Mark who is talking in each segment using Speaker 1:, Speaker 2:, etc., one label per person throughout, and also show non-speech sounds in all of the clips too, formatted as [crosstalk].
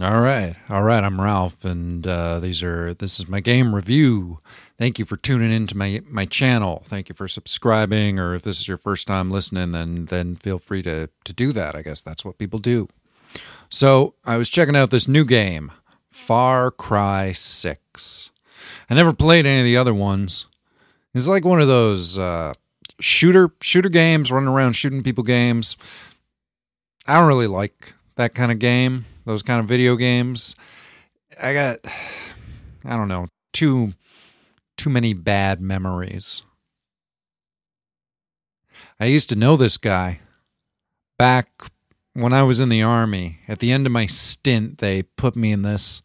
Speaker 1: All right, all right. I'm Ralph, and uh, these are this is my game review. Thank you for tuning into my my channel. Thank you for subscribing, or if this is your first time listening, then then feel free to to do that. I guess that's what people do. So I was checking out this new game, Far Cry Six. I never played any of the other ones. It's like one of those uh, shooter shooter games, running around shooting people games. I don't really like that kind of game, those kind of video games. I got I don't know, too too many bad memories. I used to know this guy back when I was in the army. At the end of my stint, they put me in this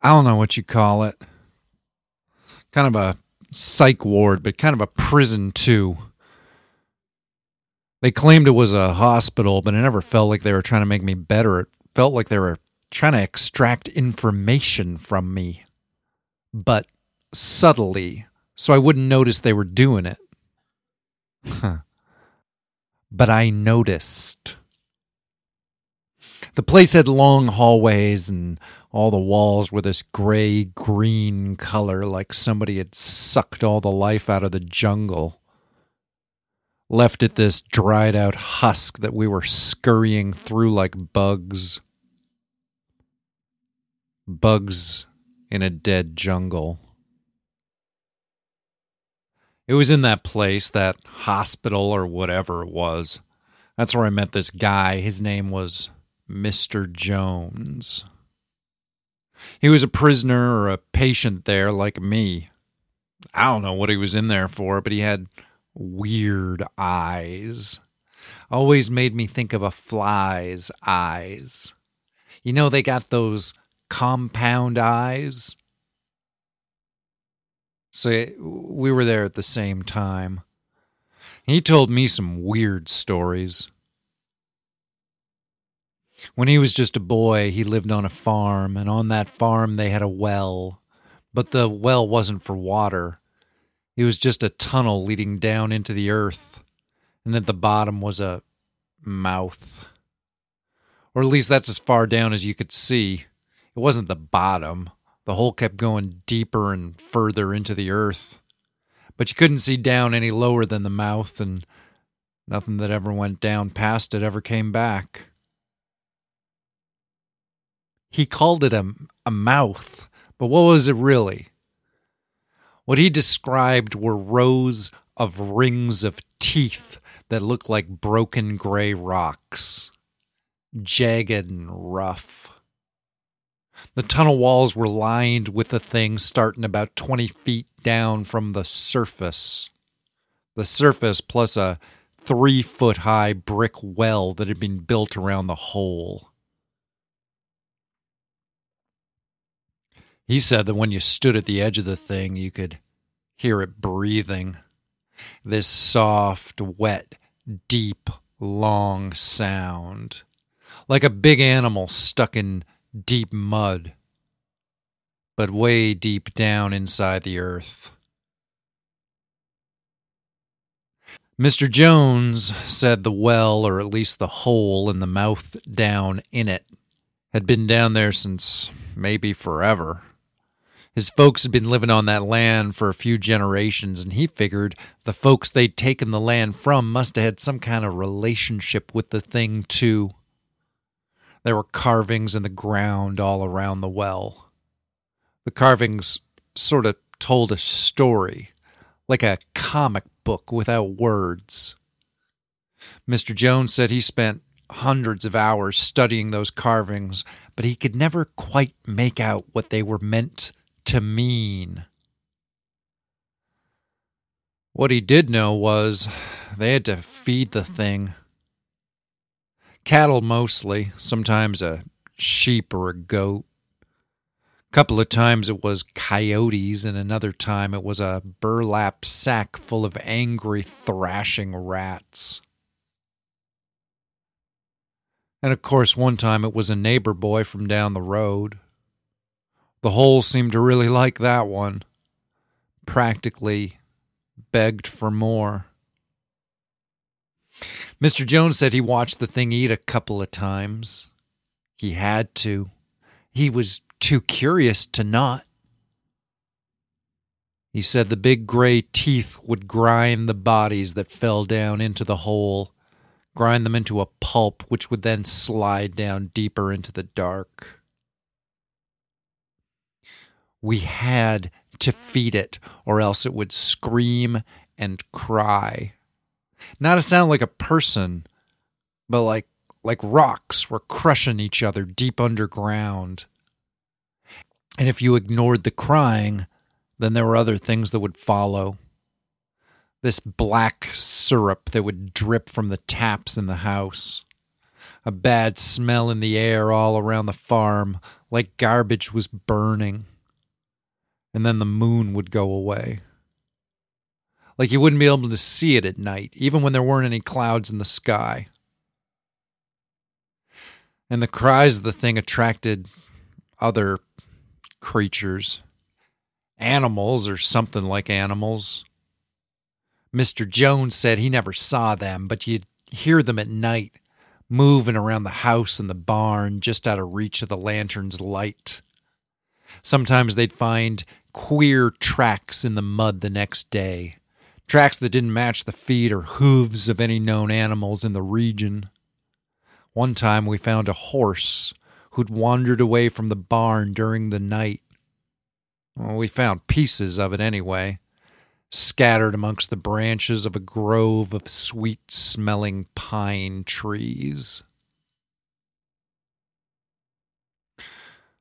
Speaker 1: I don't know what you call it. Kind of a psych ward, but kind of a prison too. They claimed it was a hospital, but it never felt like they were trying to make me better. It felt like they were trying to extract information from me, but subtly, so I wouldn't notice they were doing it. Huh. But I noticed. The place had long hallways, and all the walls were this gray green color, like somebody had sucked all the life out of the jungle left it this dried out husk that we were scurrying through like bugs. Bugs in a dead jungle. It was in that place, that hospital or whatever it was. That's where I met this guy. His name was Mr. Jones. He was a prisoner or a patient there like me. I don't know what he was in there for, but he had weird eyes. Always made me think of a fly's eyes. You know, they got those compound eyes. So we were there at the same time. He told me some weird stories. When he was just a boy, he lived on a farm, and on that farm they had a well. But the well wasn't for water. It was just a tunnel leading down into the earth, and at the bottom was a mouth. Or at least that's as far down as you could see. It wasn't the bottom. The hole kept going deeper and further into the earth. But you couldn't see down any lower than the mouth, and nothing that ever went down past it ever came back. He called it a, a mouth, but what was it really? What he described were rows of rings of teeth that looked like broken gray rocks, jagged and rough. The tunnel walls were lined with the thing starting about 20 feet down from the surface. The surface plus a three foot high brick well that had been built around the hole. He said that when you stood at the edge of the thing, you could hear it breathing. This soft, wet, deep, long sound. Like a big animal stuck in deep mud, but way deep down inside the earth. Mr. Jones said the well, or at least the hole in the mouth down in it, had been down there since maybe forever. His folks had been living on that land for a few generations, and he figured the folks they'd taken the land from must have had some kind of relationship with the thing, too. There were carvings in the ground all around the well. The carvings sort of told a story, like a comic book without words. Mr. Jones said he spent hundreds of hours studying those carvings, but he could never quite make out what they were meant to mean. What he did know was they had to feed the thing. Cattle mostly, sometimes a sheep or a goat. A couple of times it was coyotes, and another time it was a burlap sack full of angry, thrashing rats. And of course, one time it was a neighbor boy from down the road. The hole seemed to really like that one. Practically begged for more. Mr. Jones said he watched the thing eat a couple of times. He had to. He was too curious to not. He said the big gray teeth would grind the bodies that fell down into the hole, grind them into a pulp, which would then slide down deeper into the dark. We had to feed it, or else it would scream and cry. Not to sound like a person, but like like rocks were crushing each other deep underground. And if you ignored the crying, then there were other things that would follow. This black syrup that would drip from the taps in the house. A bad smell in the air all around the farm, like garbage was burning. And then the moon would go away. Like you wouldn't be able to see it at night, even when there weren't any clouds in the sky. And the cries of the thing attracted other creatures animals or something like animals. Mr. Jones said he never saw them, but you'd hear them at night, moving around the house and the barn just out of reach of the lantern's light. Sometimes they'd find queer tracks in the mud the next day, tracks that didn't match the feet or hooves of any known animals in the region. One time we found a horse who'd wandered away from the barn during the night well, we found pieces of it anyway, scattered amongst the branches of a grove of sweet smelling pine trees.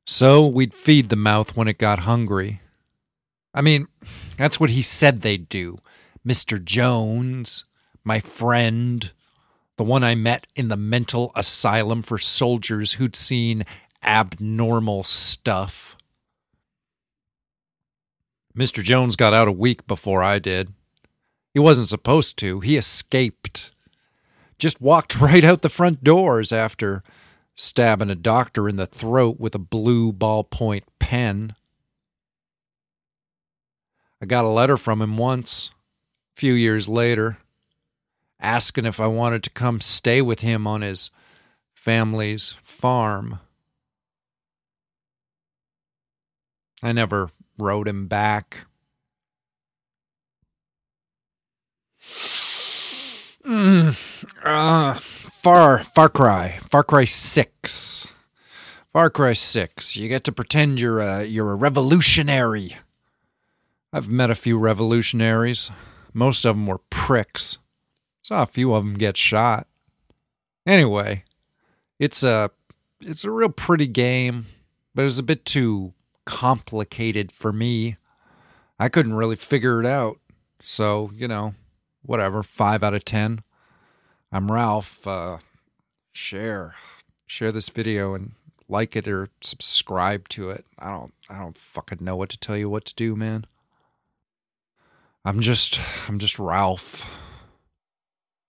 Speaker 1: So we'd feed the mouth when it got hungry. I mean, that's what he said they'd do. Mr. Jones, my friend, the one I met in the mental asylum for soldiers who'd seen abnormal stuff. Mr. Jones got out a week before I did. He wasn't supposed to. He escaped. Just walked [laughs] right out the front doors after stabbing a doctor in the throat with a blue ballpoint pen. I got a letter from him once, a few years later, asking if I wanted to come stay with him on his family's farm. I never wrote him back. Mm, uh, Far Far Cry, Far Cry Six, Far Cry Six. You get to pretend you're a you're a revolutionary. I've met a few revolutionaries. Most of them were pricks. Saw a few of them get shot. Anyway, it's a it's a real pretty game, but it was a bit too complicated for me. I couldn't really figure it out. So, you know, whatever, 5 out of 10. I'm Ralph. Uh, share share this video and like it or subscribe to it. I don't I don't fucking know what to tell you what to do, man. I'm just I'm just Ralph.